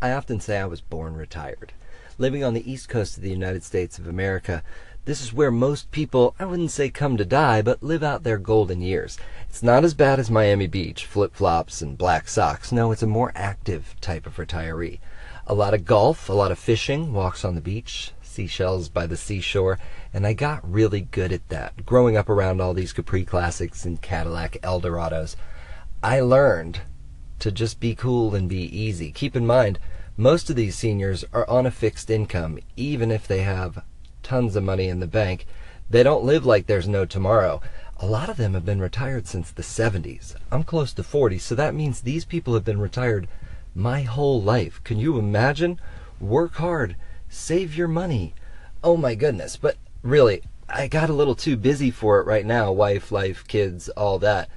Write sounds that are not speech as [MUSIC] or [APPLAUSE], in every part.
I often say I was born retired. Living on the east coast of the United States of America, this is where most people, I wouldn't say come to die, but live out their golden years. It's not as bad as Miami Beach, flip flops, and black socks. No, it's a more active type of retiree. A lot of golf, a lot of fishing, walks on the beach, seashells by the seashore, and I got really good at that. Growing up around all these Caprice Classics and Cadillac Eldorados, I learned to just be cool and be easy. Keep in mind, most of these seniors are on a fixed income, even if they have tons of money in the bank. They don't live like there's no tomorrow. A lot of them have been retired since the 70s. I'm close to 40, so that means these people have been retired my whole life. Can you imagine? Work hard, save your money. Oh my goodness. But really, I got a little too busy for it right now wife, life, kids, all that.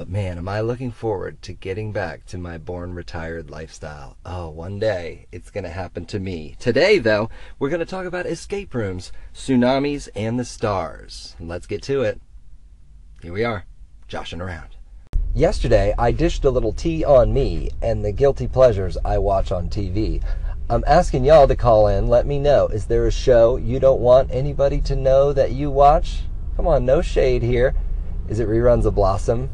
But man, am I looking forward to getting back to my born retired lifestyle. Oh, one day it's going to happen to me. Today, though, we're going to talk about escape rooms, tsunamis, and the stars. Let's get to it. Here we are, joshing around. Yesterday, I dished a little tea on me and the guilty pleasures I watch on TV. I'm asking y'all to call in. Let me know. Is there a show you don't want anybody to know that you watch? Come on, no shade here. Is it reruns of Blossom?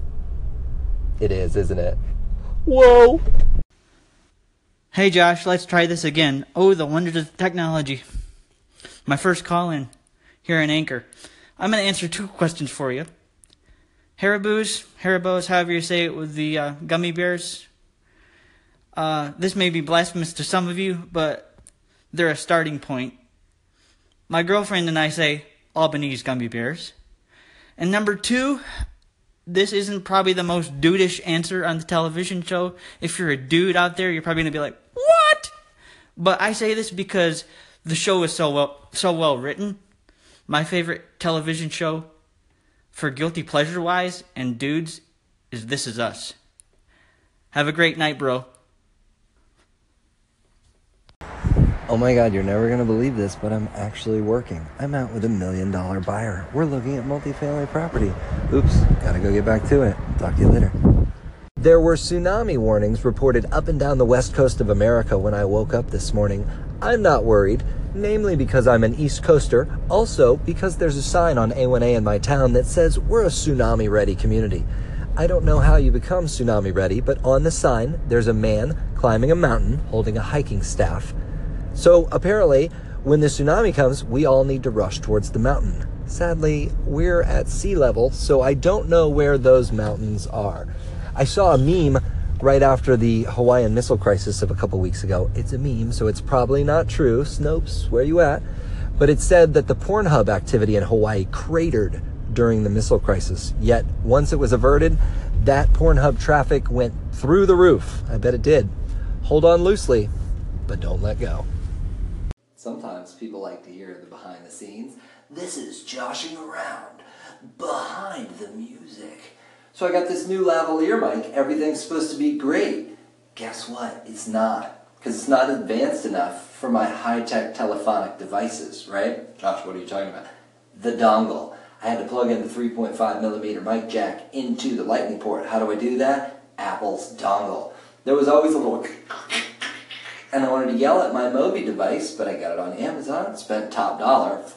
It is, isn't it? Whoa! Hey Josh, let's try this again. Oh, the wonders of technology. My first call in here in Anchor. I'm going to answer two questions for you. Haribo's, Haribo's, however you say it, with the uh, gummy bears. Uh, this may be blasphemous to some of you, but they're a starting point. My girlfriend and I say Albanese gummy bears. And number two, this isn't probably the most dudeish answer on the television show. If you're a dude out there, you're probably gonna be like, "What?" But I say this because the show is so well so well written. My favorite television show for guilty pleasure wise and dudes is This Is Us. Have a great night, bro. Oh my god, you're never going to believe this, but I'm actually working. I'm out with a million dollar buyer. We're looking at multifamily property. Oops, gotta go get back to it. Talk to you later. There were tsunami warnings reported up and down the west coast of America when I woke up this morning. I'm not worried, namely because I'm an East Coaster, also because there's a sign on A1A in my town that says we're a tsunami ready community. I don't know how you become tsunami ready, but on the sign, there's a man climbing a mountain holding a hiking staff. So apparently, when the tsunami comes, we all need to rush towards the mountain. Sadly, we're at sea level, so I don't know where those mountains are. I saw a meme right after the Hawaiian missile crisis of a couple weeks ago. It's a meme, so it's probably not true. Snopes, where you at? But it said that the Pornhub activity in Hawaii cratered during the missile crisis. Yet, once it was averted, that Pornhub traffic went through the roof. I bet it did. Hold on loosely, but don't let go. Sometimes people like to hear the behind the scenes. This is joshing around behind the music. So I got this new lavalier mic. Everything's supposed to be great. Guess what? It's not. Because it's not advanced enough for my high-tech telephonic devices, right? Josh, what are you talking about? The dongle. I had to plug in the 3.5 millimeter mic jack into the lightning port. How do I do that? Apple's dongle. There was always a little [LAUGHS] [LAUGHS] and I wanted to yell at my Mobi device, but I got it on Amazon, spent top dollar, $14.95.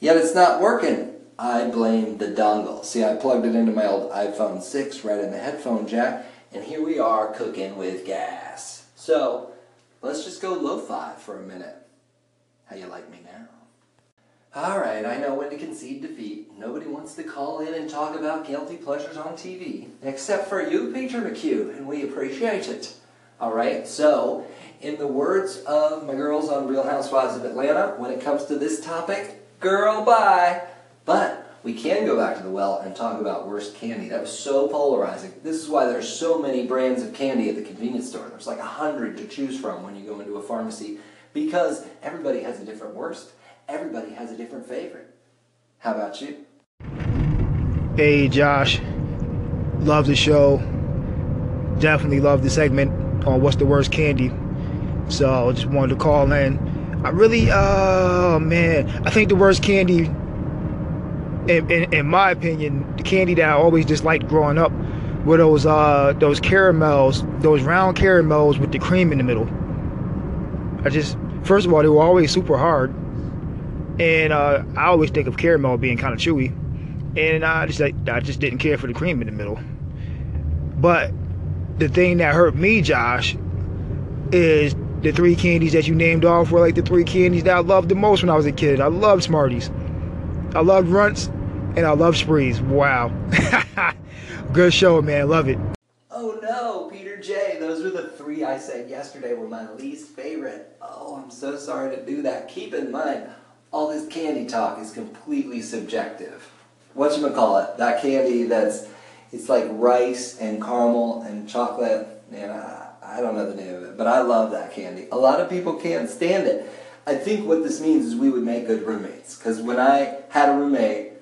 Yet it's not working. I blame the dongle. See, I plugged it into my old iPhone 6 right in the headphone jack, and here we are cooking with gas. So, let's just go lo-fi for a minute. How you like me now? Alright, I know when to concede defeat. Nobody wants to call in and talk about guilty pleasures on TV. Except for you, Peter McHugh, and we appreciate it. All right, so in the words of my girls on Real Housewives of Atlanta, when it comes to this topic, girl, bye. But we can go back to the well and talk about worst candy. That was so polarizing. This is why there's so many brands of candy at the convenience store. There's like a hundred to choose from when you go into a pharmacy because everybody has a different worst. Everybody has a different favorite. How about you? Hey, Josh. Love the show. Definitely love the segment on what's the worst candy. So I just wanted to call in. I really, oh man, I think the worst candy, in, in, in my opinion, the candy that I always disliked growing up were those uh those caramels, those round caramels with the cream in the middle. I just first of all they were always super hard, and uh, I always think of caramel being kind of chewy, and I just like I just didn't care for the cream in the middle. But the thing that hurt me, Josh, is the three candies that you named off were like the three candies that I loved the most when I was a kid. I loved Smarties, I loved Runts, and I loved Sprees. Wow. [LAUGHS] Good show, man. Love it. Oh no, Peter J. Those were the three I said yesterday were my least favorite. Oh, I'm so sorry to do that. Keep in mind, all this candy talk is completely subjective. Whatchamacallit, that candy that's, it's like rice and caramel and chocolate, and I, I don't know the name of it, but I love that candy. A lot of people can't stand it. I think what this means is we would make good roommates. Because when I had a roommate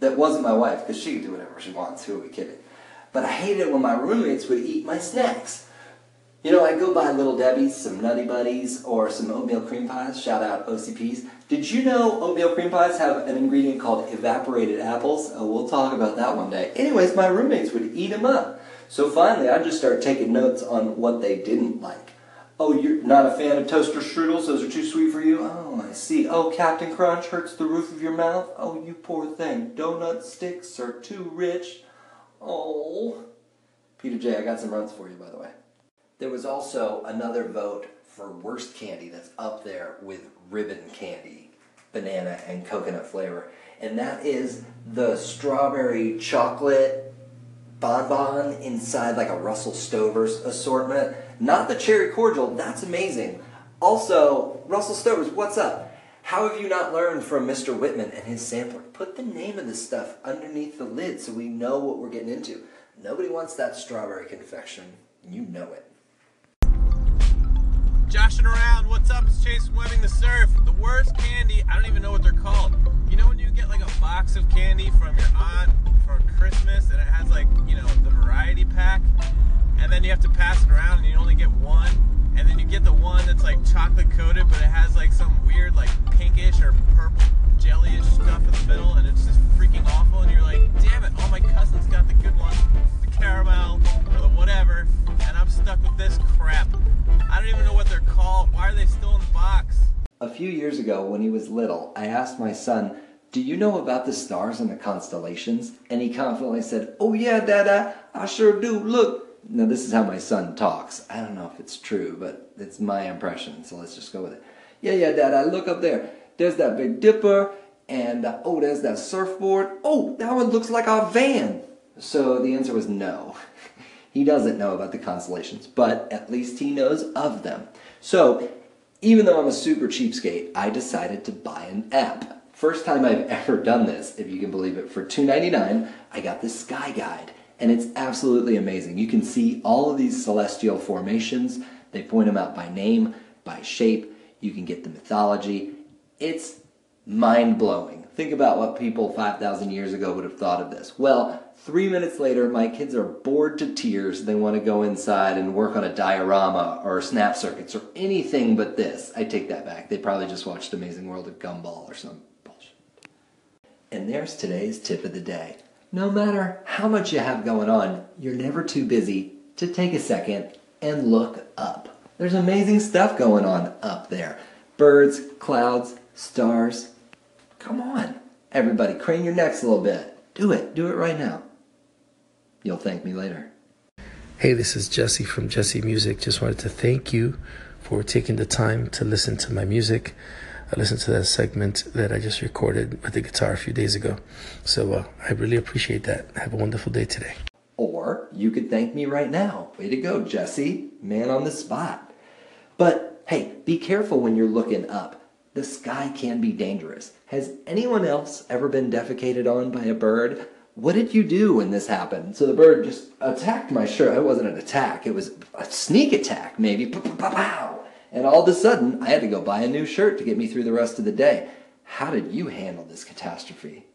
that wasn't my wife, because she could do whatever she wants, who are we kidding? But I hated it when my roommates would eat my snacks. You know, I go buy Little Debbie's, some Nutty Buddies, or some oatmeal cream pies. Shout out OCPs. Did you know oatmeal cream pies have an ingredient called evaporated apples? Oh, we'll talk about that one day. Anyways, my roommates would eat them up. So finally, I just started taking notes on what they didn't like. Oh, you're not a fan of toaster strudels? Those are too sweet for you? Oh, I see. Oh, Captain Crunch hurts the roof of your mouth? Oh, you poor thing. Donut sticks are too rich. Oh. Peter J., I got some Runts for you, by the way. There was also another vote for worst candy that's up there with ribbon candy, banana and coconut flavor, and that is the strawberry chocolate bonbon inside like a Russell Stover's assortment. Not the cherry cordial, that's amazing. Also, Russell Stover's, what's up? How have you not learned from Mr. Whitman and his sampler? Put the name of the stuff underneath the lid so we know what we're getting into. Nobody wants that strawberry confection. You know it. Joshing around, what's up? It's Chase Webbing the Surf. The worst candy, I don't even know what they're called. You know when you get like a box of candy from your aunt for Christmas and it has like, you know, the variety pack? And then you have to pass it around and you only get one? And then you get the one that's like chocolate coated but it has like some weird like pinkish or purple jellyish stuff in the middle and it's just freaking awful and you're like, damn it, all my cousins got the good one, caramel or the whatever, and I'm stuck with this crap. I don't even know what they're called. Why are they still in the box? A few years ago, when he was little, I asked my son, Do you know about the stars and the constellations? And he confidently said, Oh, yeah, Dada, I sure do. Look. Now, this is how my son talks. I don't know if it's true, but it's my impression, so let's just go with it. Yeah, yeah, Dada, look up there. There's that Big Dipper, and uh, oh, there's that surfboard. Oh, that one looks like a van. So the answer was no. [LAUGHS] He doesn't know about the constellations, but at least he knows of them. So, even though I'm a super cheapskate, I decided to buy an app. First time I've [LAUGHS] ever done this, if you can believe it. For $2.99, I got the Sky Guide, and it's absolutely amazing. You can see all of these celestial formations. They point them out by name, by shape. You can get the mythology. It's mind blowing. Think about what people 5,000 years ago would have thought of this. Well, three minutes later, my kids are bored to tears. They want to go inside and work on a diorama or snap circuits or anything but this. I take that back. They probably just watched Amazing World of Gumball or some bullshit. And there's today's tip of the day. No matter how much you have going on, you're never too busy to take a second and look up. There's amazing stuff going on up there birds, clouds, stars. Come on. Everybody, crane your necks a little bit. Do it. Do it right now. You'll thank me later. Hey, this is Jesse from Jesse Music. Just wanted to thank you for taking the time to listen to my music. I listened to that segment that I just recorded with the guitar a few days ago. So uh, I really appreciate that. Have a wonderful day today. Or you could thank me right now. Way to go, Jesse. Man on the spot. But hey, be careful when you're looking up. The sky can be dangerous. Has anyone else ever been defecated on by a bird? What did you do when this happened? So the bird just attacked my shirt. It wasn't an attack, it was a sneak attack, maybe. And all of a sudden, I had to go buy a new shirt to get me through the rest of the day. How did you handle this catastrophe?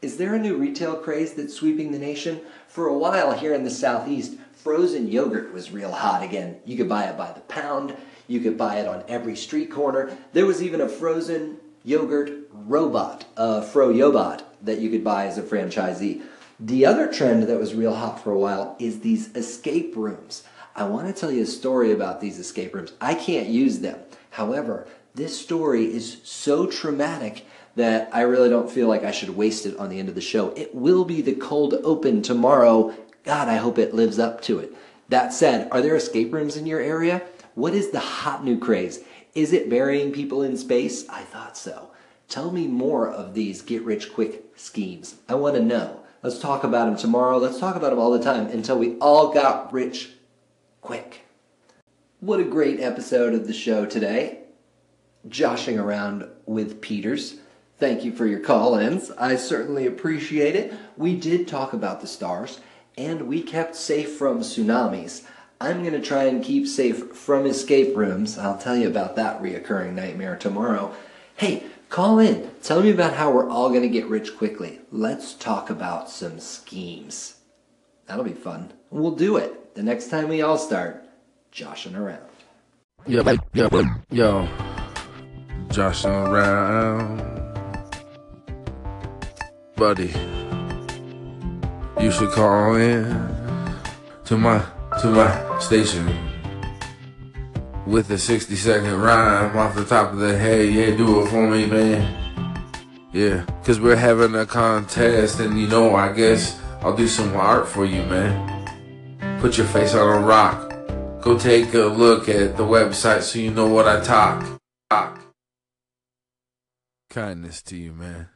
Is there a new retail craze that's sweeping the nation? For a while here in the southeast, frozen yogurt was real hot again. You could buy it by the pound, you could buy it on every street corner. There was even a frozen yogurt robot, a Fro Yobot, that you could buy as a franchisee. The other trend that was real hot for a while is these escape rooms. I want to tell you a story about these escape rooms. I can't use them. However, this story is so traumatic that I really don't feel like I should waste it on the end of the show. It will be the cold open tomorrow. God, I hope it lives up to it. That said, are there escape rooms in your area? What is the hot new craze? Is it burying people in space? I thought so. Tell me more of these get rich quick schemes. I want to know. Let's talk about them tomorrow. Let's talk about them all the time until we all got rich quick. What a great episode of the show today. Joshing around with Peters. Thank you for your call ins. I certainly appreciate it. We did talk about the stars and we kept safe from tsunamis. I'm going to try and keep safe from escape rooms. I'll tell you about that reoccurring nightmare tomorrow. Hey, Call in. Tell me about how we're all going to get rich quickly. Let's talk about some schemes. That'll be fun. We'll do it the next time we all start joshing around. Yo, yo, yo, joshing around, buddy. You should call in to my to my station with a 60 second rhyme off the top of the head. Yeah, do it for me, man. Yeah, cause we're having a contest, and you know, I guess I'll do some art for you, man. Put your face on a rock. Go take a look at the website so you know what I talk. Talk. Kindness to you, man.